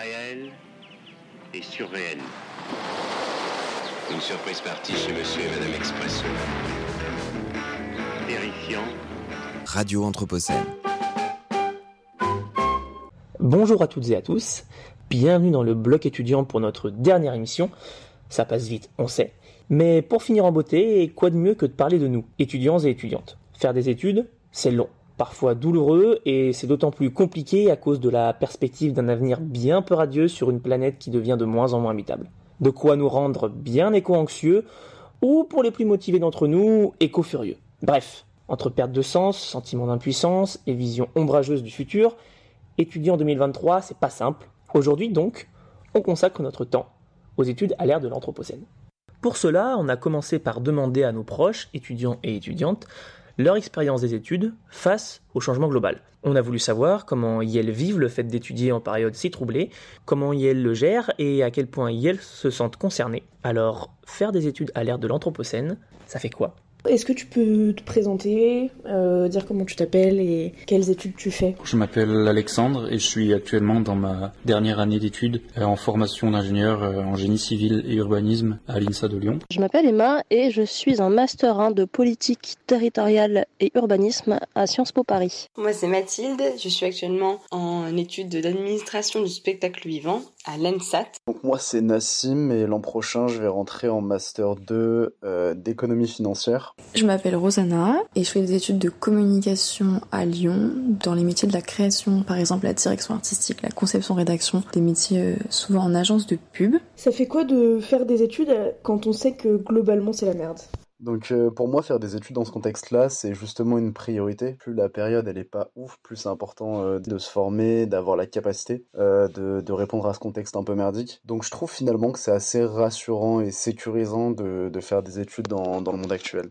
réel et surréel. Une surprise partie chez Monsieur et Madame Expresso. Terrifiant. Radio Anthropocène. Bonjour à toutes et à tous, bienvenue dans le bloc étudiant pour notre dernière émission. Ça passe vite, on sait. Mais pour finir en beauté, quoi de mieux que de parler de nous, étudiants et étudiantes? Faire des études, c'est long, parfois douloureux, et c'est d'autant plus compliqué à cause de la perspective d'un avenir bien peu radieux sur une planète qui devient de moins en moins habitable. De quoi nous rendre bien éco-anxieux, ou pour les plus motivés d'entre nous, éco-furieux. Bref, entre perte de sens, sentiment d'impuissance et vision ombrageuse du futur, étudier en 2023, c'est pas simple. Aujourd'hui donc, on consacre notre temps aux études à l'ère de l'Anthropocène. Pour cela, on a commencé par demander à nos proches, étudiants et étudiantes, leur expérience des études face au changement global. On a voulu savoir comment elles vivent le fait d'étudier en période si troublée, comment elles le gèrent et à quel point elles se sentent concernées. Alors, faire des études à l'ère de l'Anthropocène, ça fait quoi? Est-ce que tu peux te présenter, euh, dire comment tu t'appelles et quelles études tu fais? Je m'appelle Alexandre et je suis actuellement dans ma dernière année d'études euh, en formation d'ingénieur euh, en génie civil et urbanisme à l'INSA de Lyon. Je m'appelle Emma et je suis en master 1 de politique territoriale et urbanisme à Sciences Po Paris. Moi c'est Mathilde, je suis actuellement en études d'administration du spectacle vivant à l'ENSAT. Donc moi c'est Nassim et l'an prochain je vais rentrer en master 2 d'économie financière je m'appelle Rosanna et je fais des études de communication à Lyon dans les métiers de la création, par exemple la direction artistique, la conception, rédaction, des métiers euh, souvent en agence de pub. Ça fait quoi de faire des études quand on sait que globalement c'est la merde? Donc euh, pour moi, faire des études dans ce contexte-là, c'est justement une priorité. Plus la période, elle est pas ouf, plus c'est important euh, de se former, d'avoir la capacité euh, de, de, répondre à ce contexte un peu merdique. Donc je trouve finalement que c'est assez rassurant et sécurisant de, de faire des études dans, dans, le monde actuel.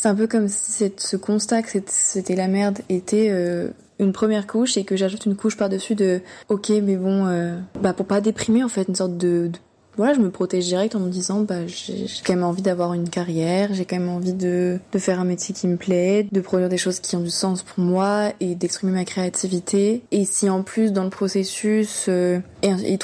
C'est un peu comme si ce constat que c'était la merde était une première couche et que j'ajoute une couche par-dessus de ok mais bon bah pour pas déprimer en fait une sorte de voilà, je me protège direct en me disant bah j'ai quand même envie d'avoir une carrière, j'ai quand même envie de, de faire un métier qui me plaît, de produire des choses qui ont du sens pour moi et d'exprimer ma créativité. Et si en plus dans le processus euh, et,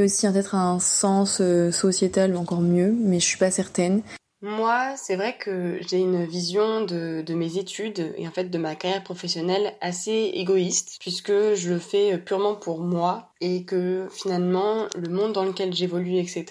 aussi peut-être un sens euh, sociétal encore mieux, mais je suis pas certaine. Moi, c'est vrai que j'ai une vision de, mes études et en fait de ma carrière professionnelle assez égoïste puisque je le fais purement pour moi et que finalement le monde dans lequel j'évolue, etc.,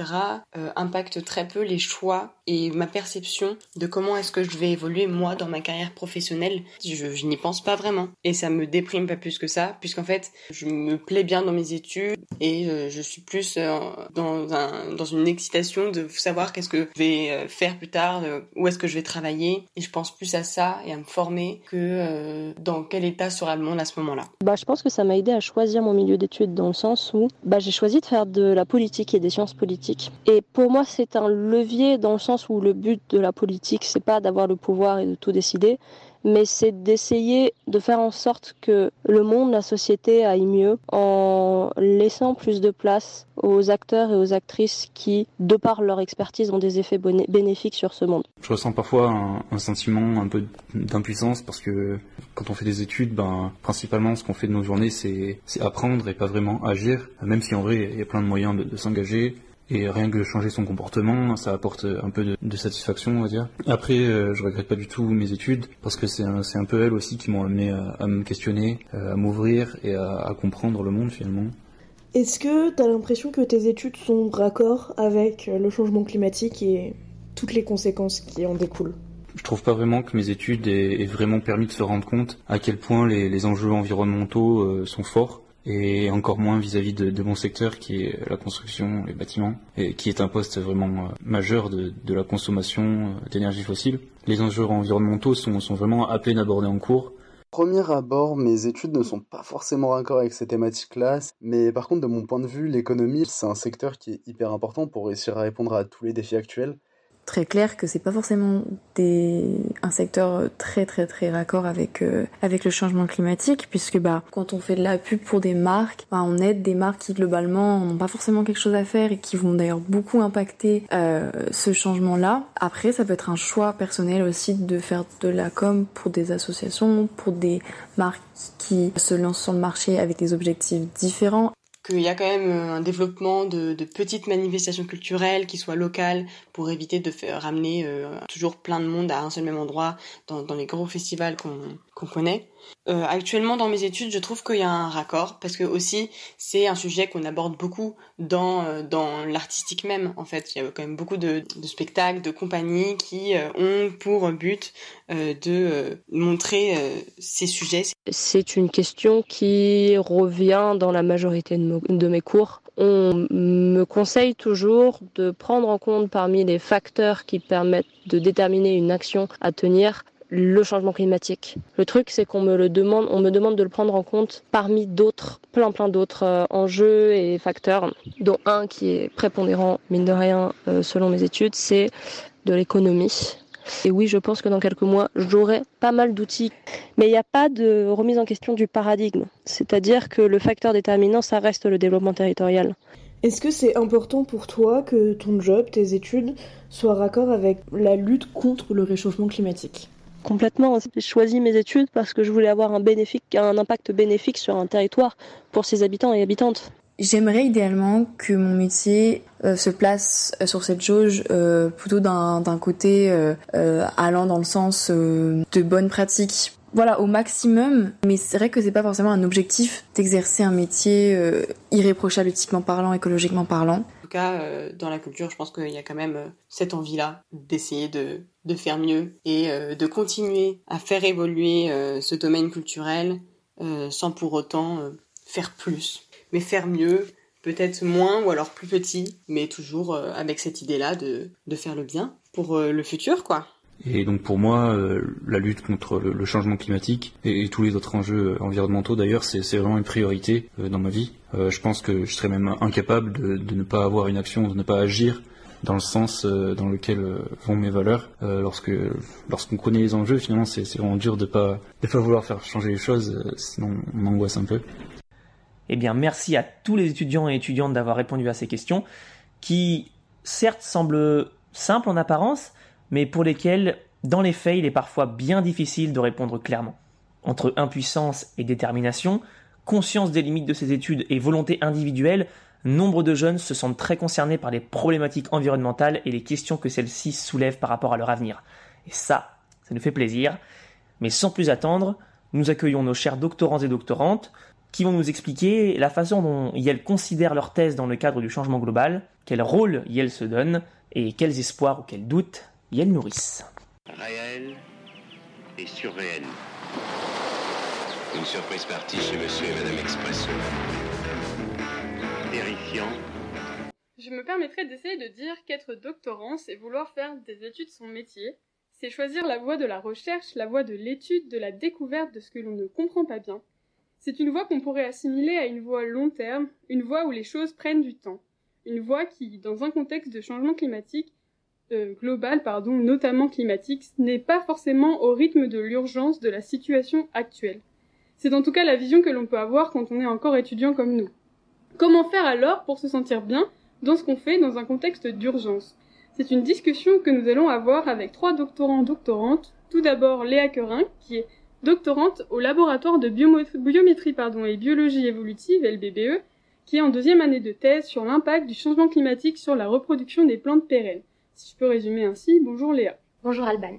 euh, impacte très peu les choix et ma perception de comment est-ce que je vais évoluer moi dans ma carrière professionnelle. Je, n'y pense pas vraiment et ça me déprime pas plus que ça puisqu'en fait je me plais bien dans mes études et euh, je suis plus euh, dans, un, dans une excitation de savoir qu'est-ce que je vais faire plus tard, où est-ce que je vais travailler et je pense plus à ça et à me former que dans quel état sera le monde à ce moment-là. Bah je pense que ça m'a aidé à choisir mon milieu d'études dans sens où bah, j'ai choisi de faire de la politique et des sciences politiques. Et pour moi, c'est un levier dans le sens où le but de la politique, c'est pas d'avoir le pouvoir et de tout décider, mais c'est d'essayer de faire en sorte que le monde, la société aille mieux en laissant plus de place aux acteurs et aux actrices qui, de par leur expertise, ont des effets bénéfiques sur ce monde. Je ressens parfois un, sentiment un peu d'impuissance parce que quand on fait des études, ben, principalement ce qu'on fait de nos journées, c'est apprendre et pas vraiment agir, même si en vrai il y a plein de moyens de s'engager. Et rien que changer son comportement, ça apporte un peu de, satisfaction, on va dire. Après, euh, je regrette pas du tout mes études, parce que c'est un, un, peu elles aussi qui m'ont amené à, me questionner, euh, à m'ouvrir et à, comprendre le monde finalement. Est-ce que tu as l'impression que tes études sont raccord avec le changement climatique et toutes les conséquences qui en découlent? Je trouve pas vraiment que mes études aient, vraiment permis de se rendre compte à quel point les, les enjeux environnementaux euh, sont forts et encore moins vis-à-vis de, mon secteur qui est la construction, les bâtiments, et qui est un poste vraiment euh, majeur de, la consommation euh, d'énergie fossile. Les enjeux environnementaux sont, sont vraiment à peine abordés en cours. Premier abord, mes études ne sont pas forcément raccord avec ces thématiques-là, mais par contre, de mon point de vue, l'économie, c'est un secteur qui est hyper important pour réussir à répondre à tous les défis actuels très clair que c'est pas forcément des un secteur très très très raccord avec euh, avec le changement climatique puisque bah quand on fait de la pub pour des marques bah, on aide des marques qui globalement n'ont pas forcément quelque chose à faire et qui vont d'ailleurs beaucoup impacter euh, ce changement là après ça peut être un choix personnel aussi de faire de la com pour des associations pour des marques qui se lancent sur le marché avec des objectifs différents qu'il y a quand même un développement de, de, petites manifestations culturelles qui soient locales pour éviter de faire ramener euh, toujours plein de monde à un seul même endroit dans, dans les gros festivals qu'on qu'on connaît. Euh, actuellement dans mes études, je trouve qu'il y a un raccord parce que aussi c'est un sujet qu'on aborde beaucoup dans euh, dans l'artistique même. En fait, il y a quand même beaucoup de, de spectacles, de compagnies qui euh, ont pour but euh, de montrer ces sujets. C'est une question qui revient dans la majorité de mes cours. On me conseille toujours de prendre en compte parmi les facteurs qui permettent de déterminer une action à tenir le changement climatique. Le truc, c'est qu'on me le demande, on me demande de le prendre en compte parmi d'autres, plein plein d'autres euh, enjeux et facteurs, dont un qui est prépondérant, mine de rien, euh, selon mes études, c'est de l'économie. Et oui, je pense que dans quelques mois, j'aurai pas mal d'outils. Mais il n'y a pas de remise en question du paradigme. C'est-à-dire que le facteur déterminant, ça reste le développement territorial. Est-ce que c'est important pour toi que ton job, tes études, soient raccord avec la lutte contre le réchauffement climatique? Complètement. J'ai choisi mes études parce que je voulais avoir un, bénéfique, un impact bénéfique sur un territoire pour ses habitants et habitantes. J'aimerais idéalement que mon métier euh, se place euh, sur cette jauge euh, plutôt d'un côté euh, euh, allant dans le sens euh, de bonnes pratiques. Voilà, au maximum. Mais c'est vrai que c'est pas forcément un objectif d'exercer un métier irréprochable éthiquement parlant, écologiquement parlant tout cas, euh, dans la culture, je pense qu'il y a quand même cette envie-là d'essayer de, de faire mieux et euh, de continuer à faire évoluer ce domaine culturel sans pour autant faire plus, mais faire mieux, peut-être moins ou alors plus petit, mais toujours avec cette idée-là de, de faire le bien pour le futur, quoi. Et donc pour moi, euh, la lutte contre le, changement climatique et, tous les autres enjeux environnementaux d'ailleurs, c'est vraiment une priorité euh, dans ma vie. Euh, je pense que je serais même incapable de, de, ne pas avoir une action, de ne pas agir dans le sens euh, dans lequel euh, vont mes valeurs. lorsque lorsqu'on connaît les enjeux, finalement, c'est vraiment dur de pas de pas vouloir faire changer les choses, sinon on angoisse un peu. Eh bien, merci à tous les étudiants et étudiantes d'avoir répondu à ces questions, qui certes semblent simples en apparence, mais pour lesquels, dans les faits, il est parfois bien difficile de répondre clairement. Entre impuissance et détermination, conscience des limites de ses études et volonté individuelle, nombre de jeunes se sentent très concernés par les problématiques environnementales et les questions que celles-ci soulèvent par rapport à leur avenir. Et ça, ça nous fait plaisir. Mais sans plus attendre, nous accueillons nos chers doctorants et doctorantes qui vont nous expliquer la façon dont elles considèrent leur thèse dans le cadre du changement global, quel rôle elles se donnent et quels espoirs ou quels doutes Yann nourrice. Réel et surréel. Une surprise partie chez Monsieur et Madame Expresso. Je me permettrai d'essayer de dire qu'être doctorant, c'est vouloir faire des études son métier. C'est choisir la voie de la recherche, la voie de l'étude, de la découverte de ce que l'on ne comprend pas bien. C'est une voie qu'on pourrait assimiler à une voie long terme, une voie où les choses prennent du temps. Une voie qui, dans un contexte de changement climatique, euh, global, pardon, notamment climatique, n'est pas forcément au rythme de l'urgence de la situation actuelle. C'est en tout cas la vision que l'on peut avoir quand on est encore étudiant comme nous. Comment faire alors pour se sentir bien dans ce qu'on fait dans un contexte d'urgence? C'est une discussion que nous allons avoir avec trois doctorants doctorantes. Tout d'abord Léa Querin, qui est doctorante au laboratoire de biométrie et biologie évolutive, LBBE, qui est en deuxième année de thèse sur l'impact du changement climatique sur la reproduction des plantes pérennes si je peux résumer ainsi. Bonjour Léa. Bonjour Alban.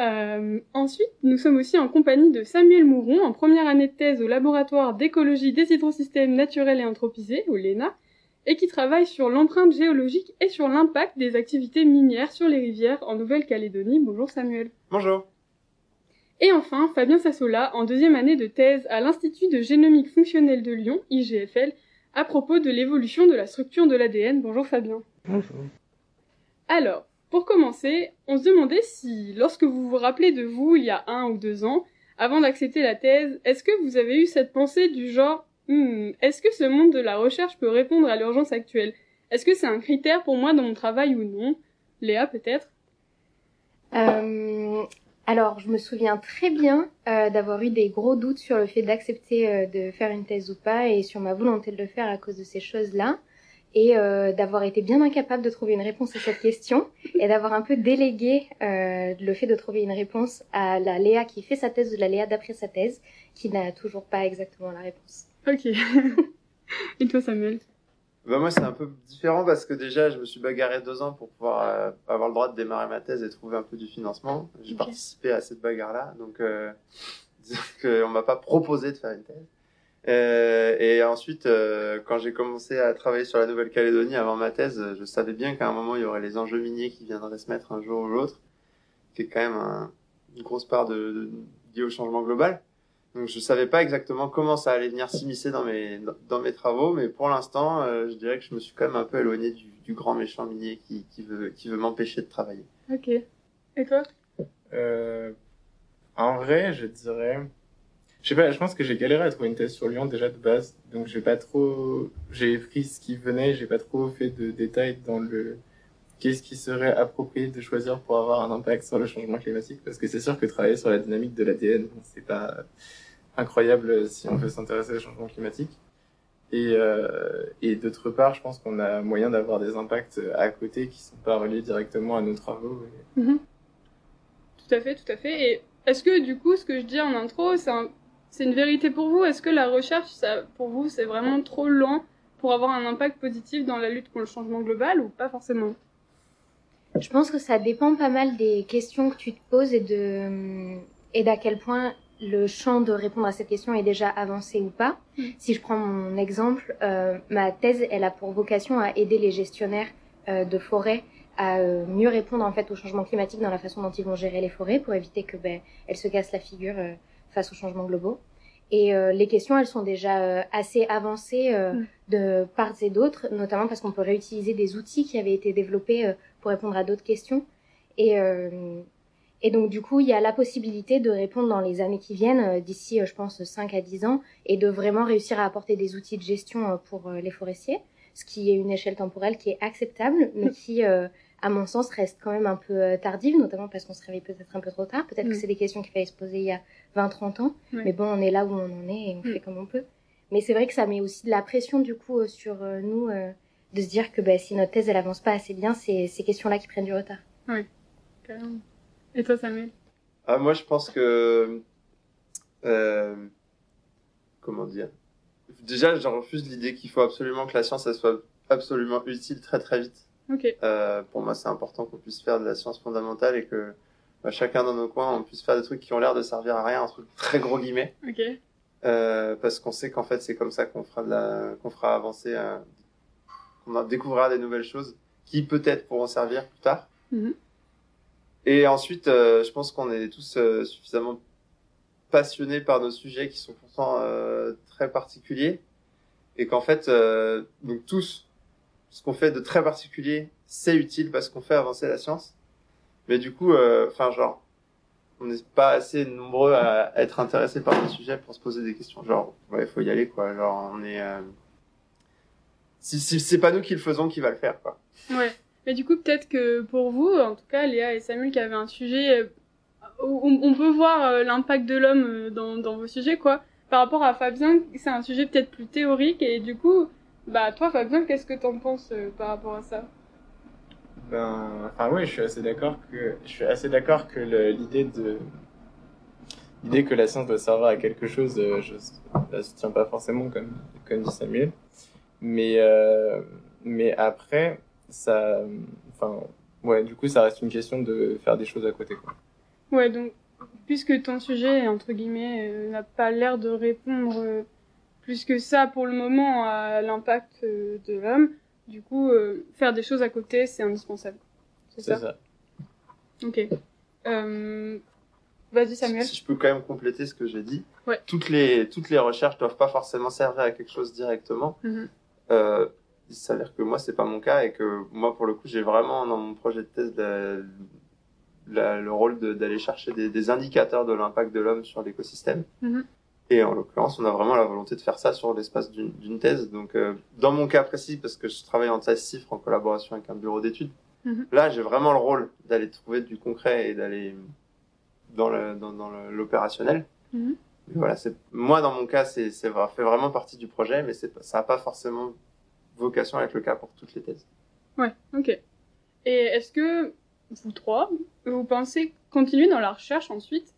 Euh, ensuite, nous sommes aussi en compagnie de Samuel Mouron, en première année de thèse au laboratoire d'écologie des hydrosystèmes naturels et anthropisés, au LENA, et qui travaille sur l'empreinte géologique et sur l'impact des activités minières sur les rivières en Nouvelle-Calédonie. Bonjour Samuel. Bonjour. Et enfin, Fabien Sassola, en deuxième année de thèse à l'Institut de génomique fonctionnelle de Lyon, IGFL, à propos de l'évolution de la structure de l'ADN. Bonjour Fabien. Bonjour. Alors, pour commencer, on se demandait si, lorsque vous vous rappelez de vous il y a un ou deux ans, avant d'accepter la thèse, est-ce que vous avez eu cette pensée du genre hmm, est-ce que ce monde de la recherche peut répondre à l'urgence actuelle? Est-ce que c'est un critère pour moi dans mon travail ou non? Léa, peut-être? Euh, Alors, je me souviens très bien euh, d'avoir eu des gros doutes sur le fait d'accepter euh, de faire une thèse ou pas et sur ma volonté de le faire à cause de ces choses-là et euh, d'avoir été bien incapable de trouver une réponse à cette question et d'avoir un peu délégué euh, le fait de trouver une réponse à la Léa qui fait sa thèse de la Léa d'après sa thèse qui n'a toujours pas exactement la réponse. Ok. Et toi, Samuel? Bah moi c'est un peu différent parce que déjà je me suis bagarré deux ans pour pouvoir euh, avoir le droit de démarrer ma thèse et trouver un peu du financement. J'ai participé à cette bagarre là, donc euh, disons que on m'a pas proposé de faire une thèse. Euh, et ensuite, euh, quand j'ai commencé à travailler sur la Nouvelle-Calédonie avant ma thèse, je savais bien qu'à un moment il y aurait les enjeux miniers qui viendraient se mettre un jour ou l'autre, qui est quand même un- une grosse part de, de, liée au changement global. Donc je savais pas exactement comment ça allait venir s'immiscer dans mes dans, dans mes travaux, mais pour l'instant, euh, je dirais que je me suis quand même un peu éloigné du, du grand méchant minier qui, qui veut qui veut m'empêcher de travailler. Ok. Et toi? Euh, en vrai, je dirais. Je sais pas, je pense que j'ai galéré à trouver une thèse sur Lyon déjà de base, donc j'ai pas trop. J'ai pris ce qui venait, j'ai pas trop fait de détails dans le. Qu'est-ce qui serait approprié de choisir pour avoir un impact sur le changement climatique Parce que c'est sûr que travailler sur la dynamique de l'ADN, c'est pas incroyable si on veut s'intéresser au changement climatique. Et, euh, et d'autre part, je pense qu'on a moyen d'avoir des impacts à côté qui sont pas reliés directement à nos travaux. Mhm. Tout à fait, tout à fait. Et est-ce que du coup, ce que je dis en intro, c'est un- c'est une vérité pour vous Est-ce que la recherche, ça, pour vous, c'est vraiment trop lent pour avoir un impact positif dans la lutte contre le changement global ou pas forcément? Je pense que ça dépend pas mal des questions que tu te poses et de et d'à quel point le champ de répondre à cette question est déjà avancé ou pas. Mm. Si je prends mon exemple, euh, ma thèse, elle a pour vocation à aider les gestionnaires euh, de forêts à euh, mieux répondre en fait au changement climatique dans la façon dont ils vont gérer les forêts pour éviter que ben elles se cassent la figure face aux changements globaux. Et euh, les questions, elles sont déjà euh, assez avancées euh, Mm. de parts et d'autres, notamment parce qu'on peut réutiliser des outils qui avaient été développés pour répondre à d'autres questions. Et, et donc, du coup, il y a la possibilité de répondre dans les années qui viennent, d'ici, je pense, 5 à 10 ans, et de vraiment réussir à apporter des outils de gestion pour les forestiers, ce qui est une échelle temporelle qui est acceptable, mais qui, euh, à mon sens, reste quand même un peu euh, tardive, notamment parce qu'on se réveille peut-être un peu trop tard. Peut-être Mm. que c'est des questions qu'il fallait se poser il y a 20-30 ans, Ouais. mais bon, on est là où on en est et on Mm. fait comme on peut. Mais c'est vrai que ça met aussi de la pression, du coup, euh, sur euh, nous, euh, de se dire que bah, si notre thèse, elle avance pas assez bien, c'est ces questions-là qui prennent du retard. Oui, carrément. Et toi, Samuel? Ah, moi, je pense que. Euh, comment dire? Déjà, je refuse l'idée qu'il faut absolument que la science elle soit absolument utile très très vite. Ok. Euh, pour moi, c'est important qu'on puisse faire de la science fondamentale et que bah, chacun dans nos coins, on puisse faire des trucs qui ont l'air de servir à rien, un truc très gros guillemets. Ok. Euh, parce qu'on sait qu'en fait, c'est comme ça qu'on fera de la, qu'on fera avancer, euh, qu'on découvrira des nouvelles choses qui peut-être pourront servir plus tard. Mhm. Et ensuite, euh, je pense qu'on est tous euh, suffisamment passionnés par nos sujets qui sont pourtant euh, très particuliers et qu'en fait, euh, donc tous, ce qu'on fait de très particulier, c'est utile parce qu'on fait avancer la science. Mais du coup, euh, enfin genre, on n'est pas assez nombreux à être intéressés par le sujet pour se poser des questions. Genre, ouais, faut y aller quoi. Genre, on est, euh... c'est pas nous qui le faisons, qui va le faire quoi. Ouais. Mais du coup, peut-être que pour vous, en tout cas, Léa et Samuel, qui avaient un sujet euh, où on, peut voir euh, l'impact de l'homme euh, dans, dans vos sujets, quoi. Par rapport à Fabien, c'est un sujet peut-être plus théorique, et du coup, bah, toi, Fabien, qu'est-ce que t'en penses euh, par rapport à ça? Ben, enfin ouais, je suis assez d'accord que je suis assez d'accord que l'idée de l'idée que la science doit servir à quelque chose, euh, je la soutiens pas forcément comme comme dit Samuel, mais euh, mais après ça, enfin ouais, du coup ça reste une question de faire des choses à côté quoi. Ouais, donc, puisque ton sujet, entre guillemets, euh, n'a pas l'air de répondre plus que ça pour le moment à l'impact euh, de l'homme, du coup, euh, faire des choses à côté, c'est indispensable. C'est ça, ça. Ok. Euh... Vas-y, Samuel. Si je peux quand même compléter ce que j'ai dit, Ouais. toutes les toutes les recherches doivent pas forcément servir à quelque chose directement. Mhm. Euh, il s'avère que moi c'est pas mon cas et que moi pour le coup j'ai vraiment dans mon projet de thèse la- la- le rôle de- d'aller chercher des, des indicateurs de l'impact de l'homme sur l'écosystème. Mhm. Et en l'occurrence, on a vraiment la volonté de faire ça sur l'espace d'une thèse. Donc, euh, dans mon cas précis, parce que je travaille en thèse CIFRE en collaboration avec un bureau d'études, Mhm. là, j'ai vraiment le rôle d'aller trouver du concret et d'aller dans le dans, dans le- l'opérationnel. Mhm. Voilà, c'est moi dans mon cas, c'est fait vraiment partie du projet, mais ça n'a pas forcément vocation à être le cas pour toutes les thèses. Ouais, ok. Et est-ce que vous trois, vous pensez continuer dans la recherche ensuite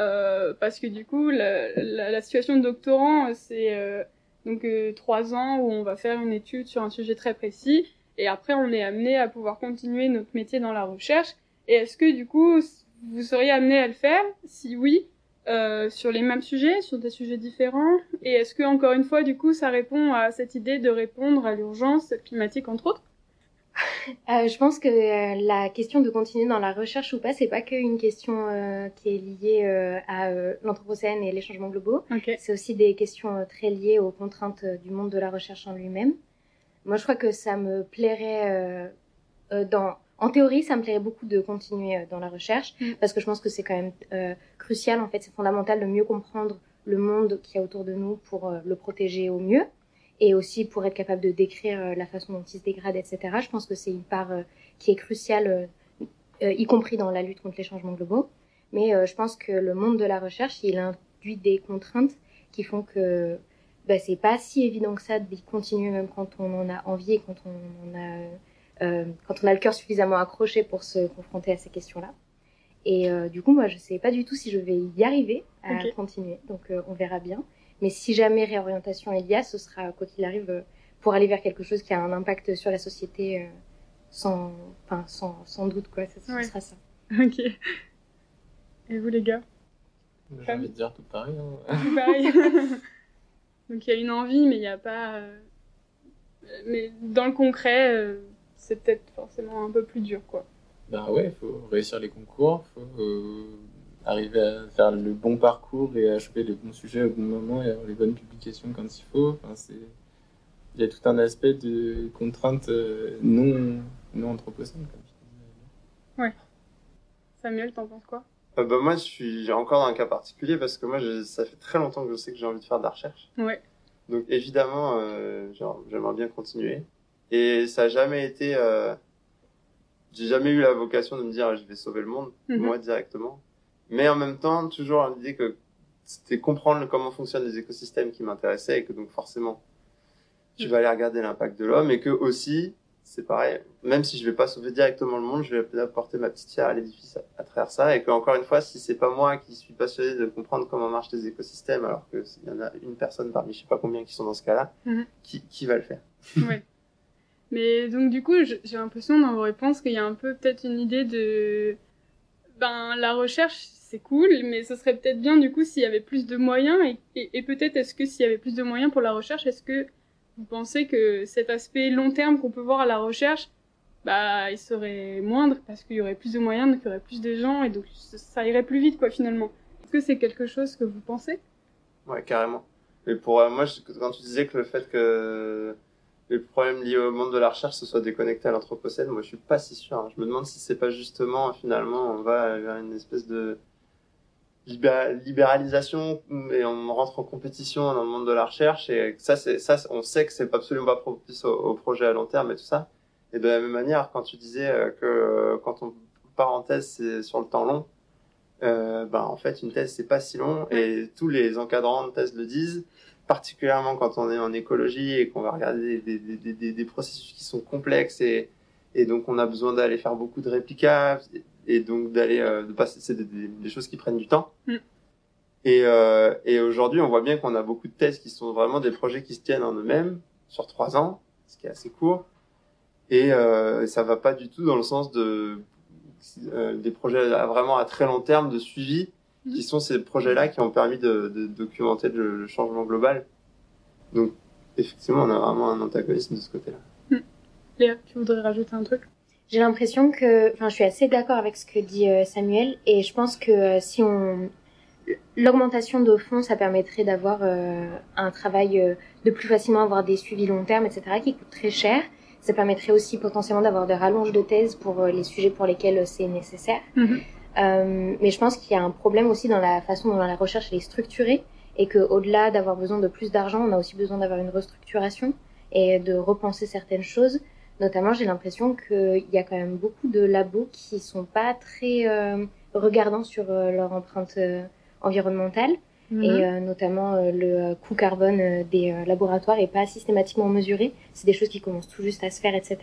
Euh, Parce que du coup, la, situation de doctorant, c'est euh, Donc euh, trois ans où on va faire une étude sur un sujet très précis et après on est amené à pouvoir continuer notre métier dans la recherche. Et est-ce que du coup vous seriez amené à le faire? Si oui, sur les mêmes sujets, sur des sujets différents? Et est-ce que encore une fois du coup ça répond à cette idée de répondre à l'urgence climatique entre autres? Euh, je pense que euh, la question de continuer dans la recherche ou pas, c'est pas qu'une question euh, qui est liée à l'anthropocène et les changements globaux. C'est aussi des questions très liées aux contraintes du monde de la recherche en lui-même. Moi, je crois que ça me plairait dans en théorie, ça me plairait beaucoup de continuer dans la recherche Mm. parce que je pense que c'est quand même crucial. En fait, c'est fondamental de mieux comprendre le monde qui est autour de nous pour le protéger au mieux et aussi pour être capable de décrire euh, la façon dont il se dégrade, etc. Je pense que c'est une part euh, qui est cruciale, euh, y compris dans la lutte contre les changements globaux. Mais je pense que le monde de la recherche, il induit des contraintes qui font que bah, c'est pas si évident que ça d'y continuer même quand on en a envie et quand on a euh, quand on a le cœur suffisamment accroché pour se confronter à ces questions-là. Et euh, du coup, moi, je sais pas du tout si je vais y arriver à Ok. continuer. Donc, euh, on verra bien. Mais si jamais réorientation il y a, ce sera, quoi qu'il arrive, euh, pour aller vers quelque chose qui a un impact sur la société euh, sans, enfin, sans, sans doute, quoi. Ça, ce Ouais. sera ça. Ok. Et vous les gars? J'ai envie de dire tout pareil. hein. Tout pareil. Donc il y a une envie, mais il n'y a pas. euh, Mais dans le concret, c'est peut-être forcément un peu plus dur, quoi. Ben ouais, il faut réussir les concours, il faut euh, arriver à faire le bon parcours et à choper les bons sujets au bon moment et avoir les bonnes publications quand il faut. Enfin, c'est... Il y a tout un aspect de contraintes euh, non, non. Comme. Ouais. Samuel, t'en penses quoi? Euh, bah, moi, je suis encore dans un cas particulier parce que moi, je- ça fait très longtemps que je sais que j'ai envie de faire de la recherche. Ouais. Donc évidemment, euh, genre, j'aimerais bien continuer. Et ça a jamais été... Euh... J'ai jamais eu la vocation de me dire je vais sauver le monde, Mhm. moi directement. Mais en même temps, toujours l'idée que c'était comprendre comment fonctionnent les écosystèmes qui m'intéressaient et que donc forcément, je vais aller regarder l'impact de l'homme et que aussi, c'est pareil, même si je vais pas sauver directement le monde, je vais peut-être apporter ma petite pierre à l'édifice à, à travers ça et que encore une fois, si c'est pas moi qui suis passionné de comprendre comment marchent les écosystèmes alors que il y en a une personne parmi je sais pas combien qui sont dans ce cas-là, Mhm. qui, qui va le faire? Ouais. Mais donc du coup, j'ai l'impression dans vos réponses qu'il y a un peu peut-être une idée de... Ben, la recherche, c'est cool, mais ce serait peut-être bien du coup s'il y avait plus de moyens, et, peut-être est-ce que s'il y avait plus de moyens pour la recherche, est-ce que vous pensez que cet aspect long terme qu'on peut voir à la recherche, bah, il serait moindre parce qu'il y aurait plus de moyens, donc il y aurait plus de gens, et donc ça- irait plus vite, quoi, finalement? Est-ce que c'est quelque chose que vous pensez? Ouais, carrément. Mais pour euh, moi, je- quand tu disais que le fait que les problèmes liés au monde de la recherche se soient déconnectés à l'anthropocène, moi, je suis pas si sûr. hein. Je me demande si c'est pas justement, finalement, on va vers une espèce de libéralisation et on rentre en compétition dans le monde de la recherche et ça, c'est ça, on sait que c'est absolument pas propice au, projet à long terme et tout ça. Et de la même manière, quand tu disais euh, que quand on parenthèse c'est sur le temps long, ben en fait une thèse c'est pas si long et tous les encadrants de thèse le disent particulièrement quand on est en écologie et qu'on va regarder des, des, des, des, processus qui sont complexes et, et donc on a besoin d'aller faire beaucoup de réplicables et donc d'aller euh, de passer c'est des, des, des choses qui prennent du temps Mm. et, euh, et aujourd'hui on voit bien qu'on a beaucoup de thèses qui sont vraiment des projets qui se tiennent en eux-mêmes sur trois ans ce qui est assez court et euh, ça va pas du tout dans le sens de euh, des projets à, vraiment à très long terme de suivi qui sont ces projets-là qui ont permis de, de documenter le, le changement global. Donc effectivement, on a vraiment un antagonisme de ce côté-là. Léa, tu voudrais rajouter un truc? J'ai l'impression que, enfin, je suis assez d'accord avec ce que dit euh, Samuel, et je pense que euh, si on, l'augmentation de fonds, ça permettrait d'avoir euh, un travail euh, de plus facilement avoir des suivis long terme, etc., qui coûtent très cher. Ça permettrait aussi potentiellement d'avoir des rallonges de thèse pour euh, les sujets pour lesquels c'est nécessaire. Euh, mais je pense qu'il y a un problème aussi dans la façon dont la recherche elle est structurée et que au-delà d'avoir besoin de plus d'argent, on a aussi besoin d'avoir une restructuration et de repenser certaines choses. Notamment, j'ai l'impression qu'il y a quand même beaucoup de labos qui sont pas très euh, regardants sur euh, leur empreinte euh, environnementale Mhm. et euh, notamment le coût carbone des laboratoires est pas systématiquement mesuré. C'est des choses qui commencent tout juste à se faire, etc.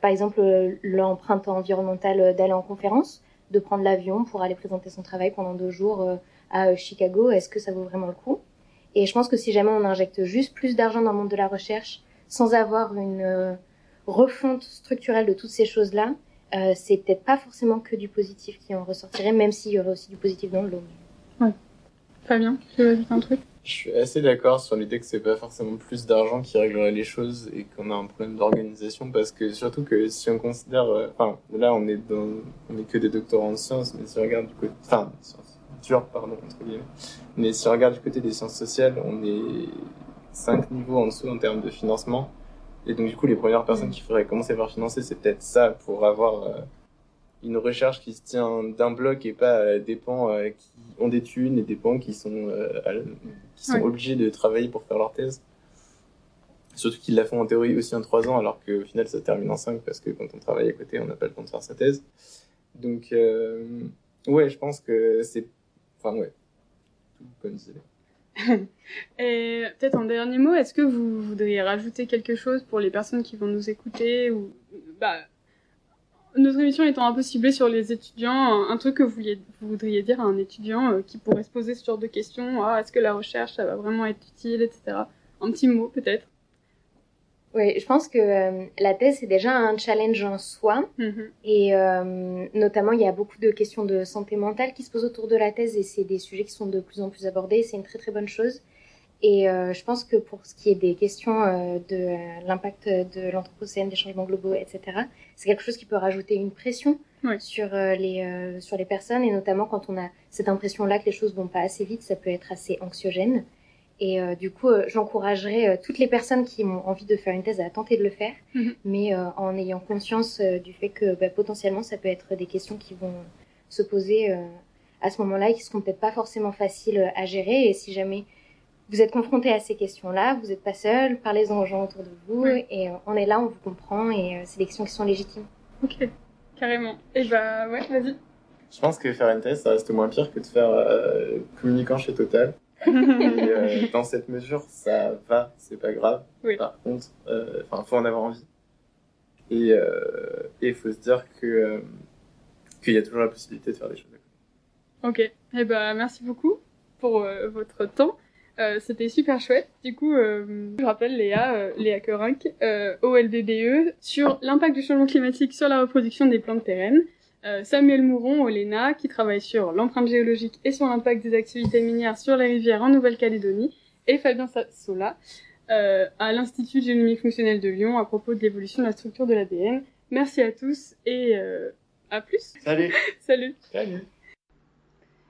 Par exemple, l'empreinte environnementale d'aller en conférence, de prendre l'avion pour aller présenter son travail pendant deux jours à Chicago, est-ce que ça vaut vraiment le coup? Et je pense que si jamais on injecte juste plus d'argent dans le monde de la recherche, sans avoir une euh, refonte structurelle de toutes ces choses-là, euh, c'est peut-être pas forcément que du positif qui en ressortirait, même s'il y aurait aussi du positif dans le lot. Ouais. Fabien, tu veux ajouter un truc? Je suis assez d'accord sur l'idée que c'est pas forcément plus d'argent qui réglerait les choses et qu'on a un problème d'organisation parce que surtout que si on considère, euh, enfin là on est dans, on est que des doctorants en sciences, mais si on regarde du côté, enfin sciences dures pardon entre guillemets, mais si on regarde du côté des sciences sociales, on est cinq niveaux en dessous en termes de financement et donc du coup les premières personnes qui faudrait commencer par financer c'est peut-être ça pour avoir euh, une recherche qui se tient d'un bloc et pas à des pans euh, qui ont des thunes et des pans qui sont, euh, à- qui sont Ouais. obligés de travailler pour faire leur thèse. Surtout qu'ils la font en théorie aussi en trois ans, alors qu'au final ça termine en cinq parce que quand on travaille à côté, on n'a pas le temps de faire sa thèse. Donc, euh, ouais, je pense que c'est. Enfin, ouais. Tout comme disait. Et peut-être un dernier mot, est-ce que vous voudriez rajouter quelque chose pour les personnes qui vont nous écouter ou bah notre émission étant un peu ciblée sur les étudiants, un, truc que vous voudriez dire à un étudiant euh, qui pourrait se poser ce genre de questions, ah, est-ce que la recherche ça va vraiment être utile, etc. Un petit mot peut-être. Oui, je pense que euh, la thèse, c'est déjà un challenge en soi. Mhm. Et euh, notamment, il y a beaucoup de questions de santé mentale qui se posent autour de la thèse et c'est des sujets qui sont de plus en plus abordés. C'est une très très bonne chose. Et euh, je pense que pour ce qui est des questions de l'impact de l'anthropocène, des changements globaux, etc., c'est quelque chose qui peut rajouter une pression sur, les, sur les personnes. Et notamment quand on a cette impression-là que les choses vont pas assez vite, ça peut être assez anxiogène. Et euh, du coup, euh, j'encouragerais euh, toutes les personnes qui ont envie de faire une thèse à tenter de le faire, Mhm. mais euh, en ayant conscience euh, du fait que bah, potentiellement ça peut être des questions qui vont se poser euh, à ce moment-là et qui seront peut-être pas forcément faciles à gérer. Et si jamais vous êtes confronté à ces questions-là, vous n'êtes pas seul, parlez-en aux gens autour de vous Ouais. et euh, on est là, on vous comprend et euh, c'est des questions qui sont légitimes. Ok, carrément. Et bah ouais, vas-y. Je pense que faire une thèse, ça reste moins pire que de faire euh, communicant chez Total. Et, euh, dans cette mesure, ça va, c'est pas grave. Oui. Par contre, euh, enfin, faut en avoir envie. Et euh, il faut se dire que euh, qu'il y a toujours la possibilité de faire des choses. Ok, et bah merci beaucoup pour euh, votre temps. Euh, C'était super chouette. Du coup, euh, je rappelle Léa, euh, Léa Corinck, euh, OLBBE, E, sur l'impact du changement climatique sur la reproduction des plantes pérennes. Euh, Samuel Mouron, au LENA, qui travaille sur l'empreinte géologique et sur l'impact des activités minières sur les rivières en Nouvelle-Calédonie. Et Fabien Sa- Sola, euh, à l'Institut de génomique fonctionnelle de Lyon, à propos de l'évolution de la structure de l'ADN. Merci à tous et euh, à plus. Salut. Salut. Salut.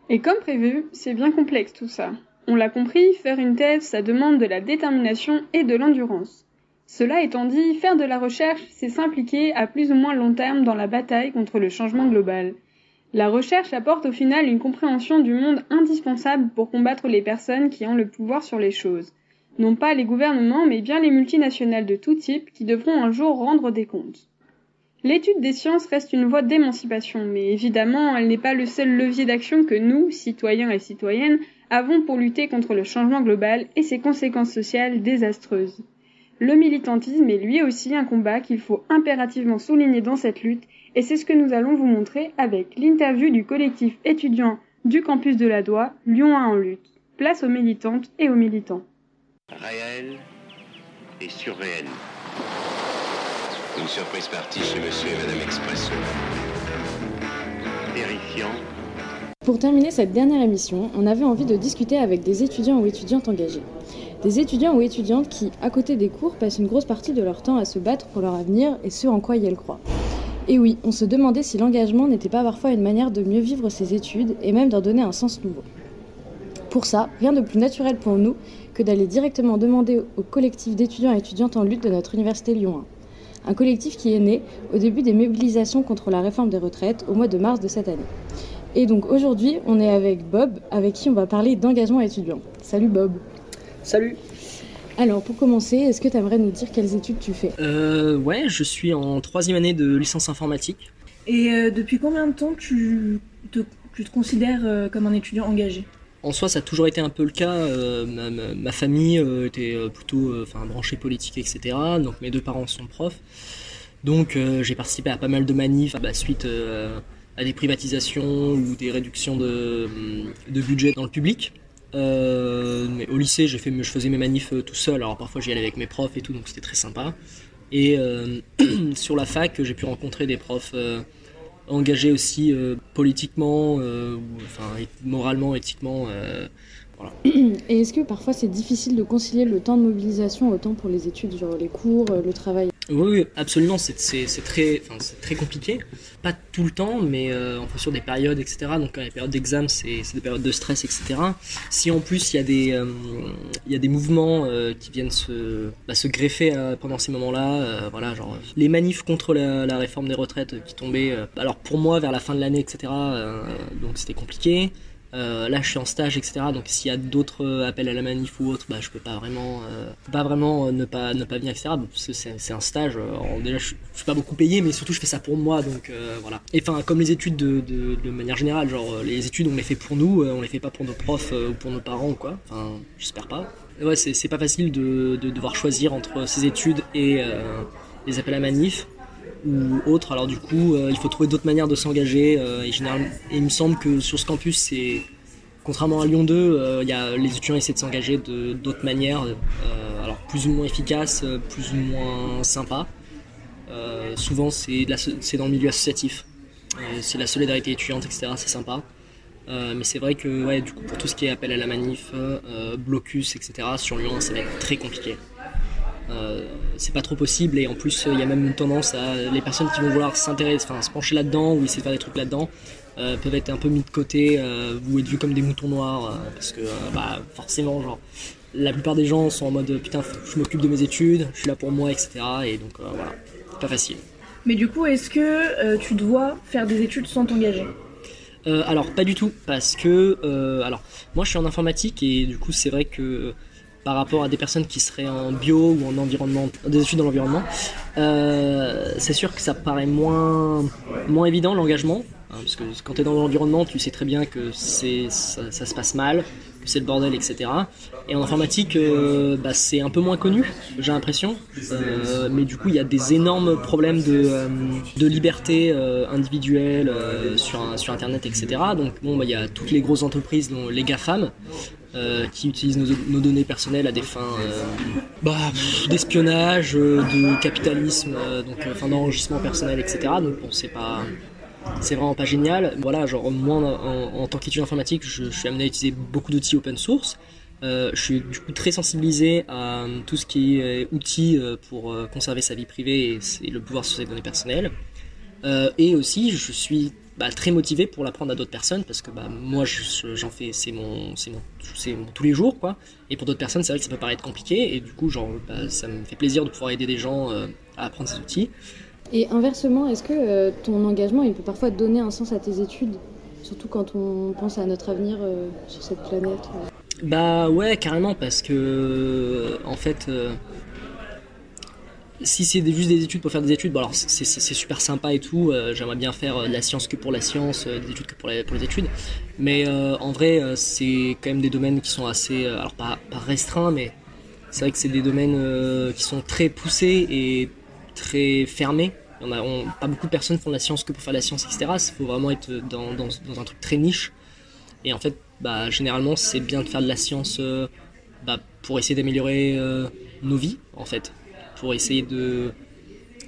Et comme prévu, c'est bien complexe tout ça. On l'a compris, faire une thèse, ça demande de la détermination et de l'endurance. Cela étant dit, faire de la recherche, c'est s'impliquer à plus ou moins long terme dans la bataille contre le changement global. La recherche apporte au final une compréhension du monde indispensable pour combattre les personnes qui ont le pouvoir sur les choses. Non pas les gouvernements, mais bien les multinationales de tout type qui devront un jour rendre des comptes. L'étude des sciences reste une voie d'émancipation, mais évidemment, elle n'est pas le seul levier d'action que nous, citoyens et citoyennes, avons pour lutter contre le changement global et ses conséquences sociales désastreuses. Le militantisme est lui aussi un combat qu'il faut impérativement souligner dans cette lutte, et c'est ce que nous allons vous montrer avec l'interview du collectif étudiant du campus de la Doua, Lyon 1 en lutte. Place aux militantes et aux militants. Réel et surréel. Une surprise partie chez Monsieur et Madame Expresso. Terrifiant. Pour terminer cette dernière émission, on avait envie de discuter avec des étudiants ou étudiantes engagés. Des étudiants ou étudiantes qui, à côté des cours, passent une grosse partie de leur temps à se battre pour leur avenir et ce en quoi ils croient. Et oui, on se demandait si l'engagement n'était pas parfois une manière de mieux vivre ses études et même d'en donner un sens nouveau. Pour ça, rien de plus naturel pour nous que d'aller directement demander au collectif d'étudiants et étudiantes en lutte de notre université Lyon 1. Un collectif qui est né au début des mobilisations contre la réforme des retraites au mois de mars de cette année. Et donc aujourd'hui, on est avec Bob, avec qui on va parler d'engagement étudiant. Salut Bob. Salut. Alors pour commencer, est-ce que tu aimerais nous dire quelles études tu fais? Euh, ouais, je suis en troisième année de licence informatique. Et euh, depuis combien de temps tu te, tu te considères euh, comme un étudiant engagé? En soi, ça a toujours été un peu le cas. euh, ma, ma- ma famille euh, était plutôt euh, branchée politique, etc. Donc mes deux parents sont profs. Donc euh, j'ai participé à pas mal de manifs bah, suite euh, à des privatisations ou des réductions de, de budget dans le public. mais au lycée, j'ai fait, je faisais mes manifs tout seul. Alors parfois j'y allais avec mes profs et tout, donc c'était très sympa. Et sur la fac, j'ai pu rencontrer des profs engagés aussi politiquement, enfin, moralement, éthiquement. Et est-ce que parfois c'est difficile de concilier le temps de mobilisation autant pour les études, les cours, le travail oui, absolument, c'est très, compliqué. Pas tout le temps, mais euh, en fonction des périodes, etc. Donc, quand les périodes d'examen, c'est des périodes de stress, etc. Si en plus il y a des, euh, mouvements euh, qui viennent se, bah, greffer pendant ces moments-là, voilà, genre les manifs contre la, réforme des retraites qui tombaient, alors pour moi vers la fin de l'année, etc. donc c'était compliqué. Euh, là, je suis en stage, etc. Donc, s'il y a d'autres euh, appels à la manif ou autre, bah, je peux pas vraiment, euh, pas vraiment ne pas ne pas venir, etc. Parce que c'est un stage. déjà, je, suis pas beaucoup payé, mais surtout, je fais ça pour moi, donc voilà. Et enfin, comme les études de, manière générale, genre les études, on les fait pour nous, on les fait pas pour nos profs ou pour nos parents, quoi. Enfin, j'espère pas. ouais, c'est pas facile de, de, devoir choisir entre ces études et les appels à manif ou autre. Alors du coup, euh, il faut trouver d'autres manières de s'engager. Euh, et, il me semble que sur ce campus, c'est contrairement à Lyon 2, euh, y a, les étudiants essaient de s'engager de d'autres manières, alors plus ou moins efficaces, plus ou moins sympas. souvent, c'est dans le milieu associatif. c'est la solidarité étudiante, etc. C'est sympa. mais c'est vrai que ouais, du coup, pour tout ce qui est appel à la manif, blocus, etc., sur Lyon, ça va être très compliqué. Euh, c'est pas trop possible et en plus il y a même une tendance à les personnes qui vont vouloir s'intéresser, enfin se pencher là-dedans ou essayer de faire des trucs là-dedans euh, peuvent être un peu mis de côté euh, ou être vus comme des moutons noirs parce que bah, forcément genre la plupart des gens sont en mode putain je m'occupe de mes études, je suis là pour moi etc et donc voilà pas facile. Mais du coup est-ce que tu dois faire des études sans t'engager? Alors pas du tout parce que alors moi je suis en informatique et du coup c'est vrai que par rapport à des personnes qui seraient en bio ou en environnement, des études dans l'environnement, euh, c'est sûr que ça paraît moins, moins évident l'engagement. Hein, parce que quand tu es dans l'environnement, tu sais très bien que ça, se passe mal, que c'est le bordel, etc. Et en informatique, euh, bah, c'est un peu moins connu, j'ai l'impression. Euh, mais du coup, il y a des énormes problèmes de, de liberté individuelle sur, sur Internet, etc. Donc, bon, bah, il y a toutes les grosses entreprises, dont les GAFAM, euh, qui utilisent nos, données personnelles à des fins euh, bah, d'espionnage, euh, de capitalisme, donc enfin d'enregistrement personnel, etc. Donc bon, c'est pas c'est vraiment pas génial. Voilà, genre moi en, tant qu'étudiant informatique, je, suis amené à utiliser beaucoup d'outils open source. je suis du coup très sensibilisé à tout ce qui est outils pour conserver sa vie privée et, le pouvoir sur ses données personnelles. et aussi, je suis bah, très motivé pour l'apprendre à d'autres personnes parce que bah, moi j'en fais c'est mon c'est mon, tous les jours quoi. Et pour d'autres personnes c'est vrai que ça peut paraître compliqué et du coup genre bah, ça me fait plaisir de pouvoir aider des gens euh, à apprendre ces outils. Et inversement est-ce que euh, ton engagement il peut parfois donner un sens à tes études? Surtout quand on pense à notre avenir euh, sur cette planète bah ouais carrément parce que en fait si c'est juste des études pour faire des études, bon alors c'est super sympa et tout. Euh, j'aimerais bien faire euh, de la science que pour la science, euh, des études que pour les, études. Mais en vrai, c'est quand même des domaines qui sont assez, alors pas, restreints, mais c'est vrai que c'est des domaines qui sont très poussés et très fermés. On a, pas beaucoup de personnes font de la science que pour faire de la science, etc. Il faut vraiment être dans, un truc très niche. Et en fait, bah, généralement, c'est bien de faire de la science bah, pour essayer d'améliorer nos vies, en fait pour essayer de,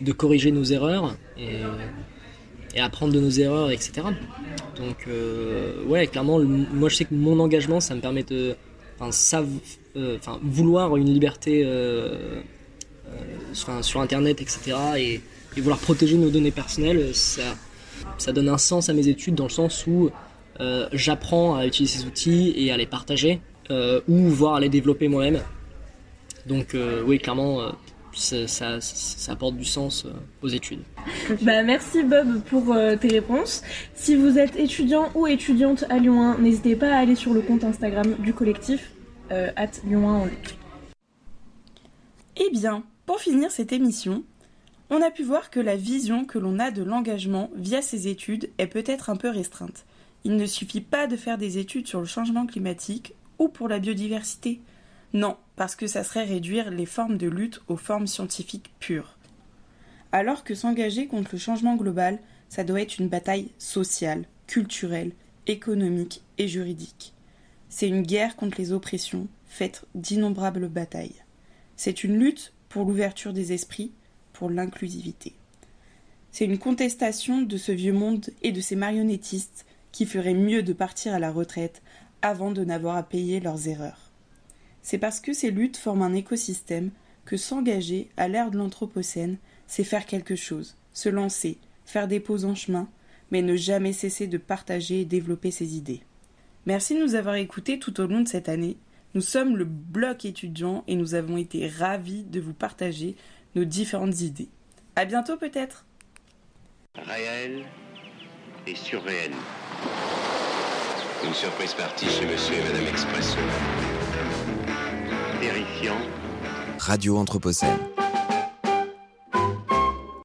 de corriger nos erreurs et, apprendre de nos erreurs, etc. Donc, euh, ouais, clairement, moi je sais que mon engagement, ça me permet de enfin, euh, vouloir une liberté euh, enfin, sur Internet, etc. Et, et, vouloir protéger nos données personnelles, ça, ça donne un sens à mes études dans le sens où j'apprends à utiliser ces outils et à les partager, ou voire à les développer moi-même. Donc, oui, clairement ça, apporte du sens euh, aux études. Bah, merci Bob pour euh, tes réponses. Si vous êtes étudiant ou étudiante à Lyon 1, n'hésitez pas à aller sur le compte Instagram du collectif, euh, at Lyon 1 en. Eh bien, pour finir cette émission, on a pu voir que la vision que l'on a de l'engagement via ses études est peut-être un peu restreinte. Il ne suffit pas de faire des études sur le changement climatique ou pour la biodiversité. Non, parce que ça serait réduire les formes de lutte aux formes scientifiques pures. Alors que s'engager contre le changement global, ça doit être une bataille sociale, culturelle, économique et juridique. C'est une guerre contre les oppressions, faite d'innombrables batailles. C'est une lutte pour l'ouverture des esprits, pour l'inclusivité. C'est une contestation de ce vieux monde et de ces marionnettistes qui feraient mieux de partir à la retraite avant de n'avoir à payer leurs erreurs. C'est parce que ces luttes forment un écosystème que s'engager à l'ère de l'Anthropocène, c'est faire quelque chose, se lancer, faire des pauses en chemin, mais ne jamais cesser de partager et développer ses idées. Merci de nous avoir écoutés tout au long de cette année. Nous sommes le bloc étudiant et nous avons été ravis de vous partager nos différentes idées. À bientôt peut-être. Réel et surréel. Une surprise partie chez Monsieur et Madame Expresso. Radio Anthropocène.